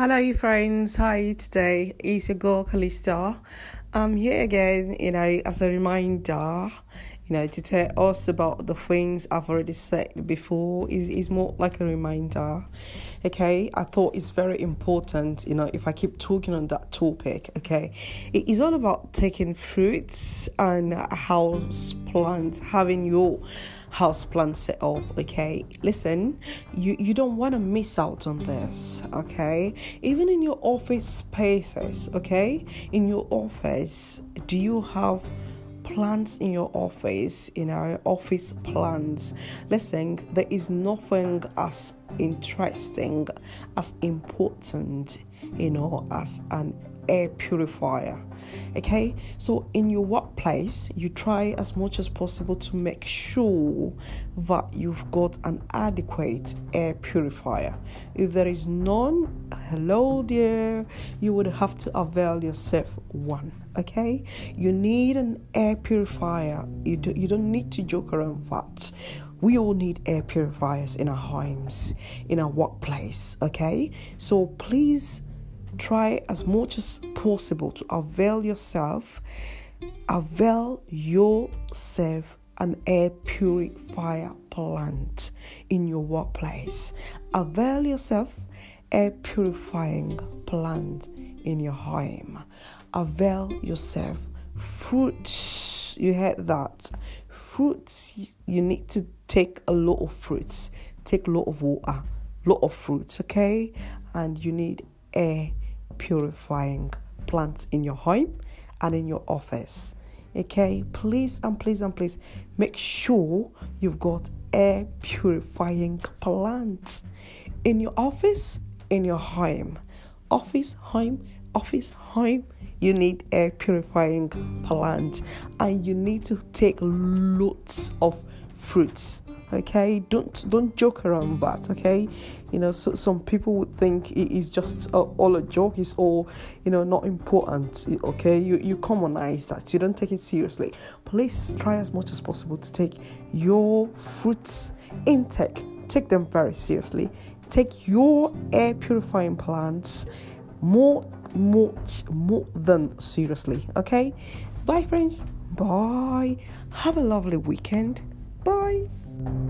Hello, friends. Hi, today is your girl Calista. I'm here again, you know, as a reminder, you know, to tell us about the things I've already said before. Is is more like a reminder. Okay, I thought it's very important, you know, if I keep talking on that topic. Okay, it is all about taking fruits and house plants, having your house plan set up okay listen you you don't want to miss out on this okay even in your office spaces okay in your office do you have plants in your office you know office plants. Listen there is nothing as interesting as important you know as an air purifier. Okay, so in your workplace, you try as much as possible to make sure that you've got an adequate air purifier. If there is none, hello dear, you would have to avail yourself one. Okay, you need an air purifier. You do, you don't need to joke around that we all need air purifiers in our homes, in our workplace, okay? So please try as much as possible to avail yourself, avail yourself an air purifier plant in your workplace. Avail yourself air purifying plant in your home. Avail yourself fruits. You heard that. Fruits, you need to take a lot of fruits, take a lot of water, lot of fruits, okay? And you need air purifying plants in your home and in your office. Okay, please and please and please make sure you've got air purifying plants in your office, in your home. Office, home, office, home. You need air purifying plants and you need to take lots of fruits okay? Don't don't joke around that okay? You know so some people would think it is just all a joke it's all you know not important okay? You you commonize that you don't take it seriously. Please try as much as possible to take your fruits intake take them very seriously. Take your air purifying plants more much more than seriously okay? Bye friends. Bye. Have a lovely weekend. Bye Thank you.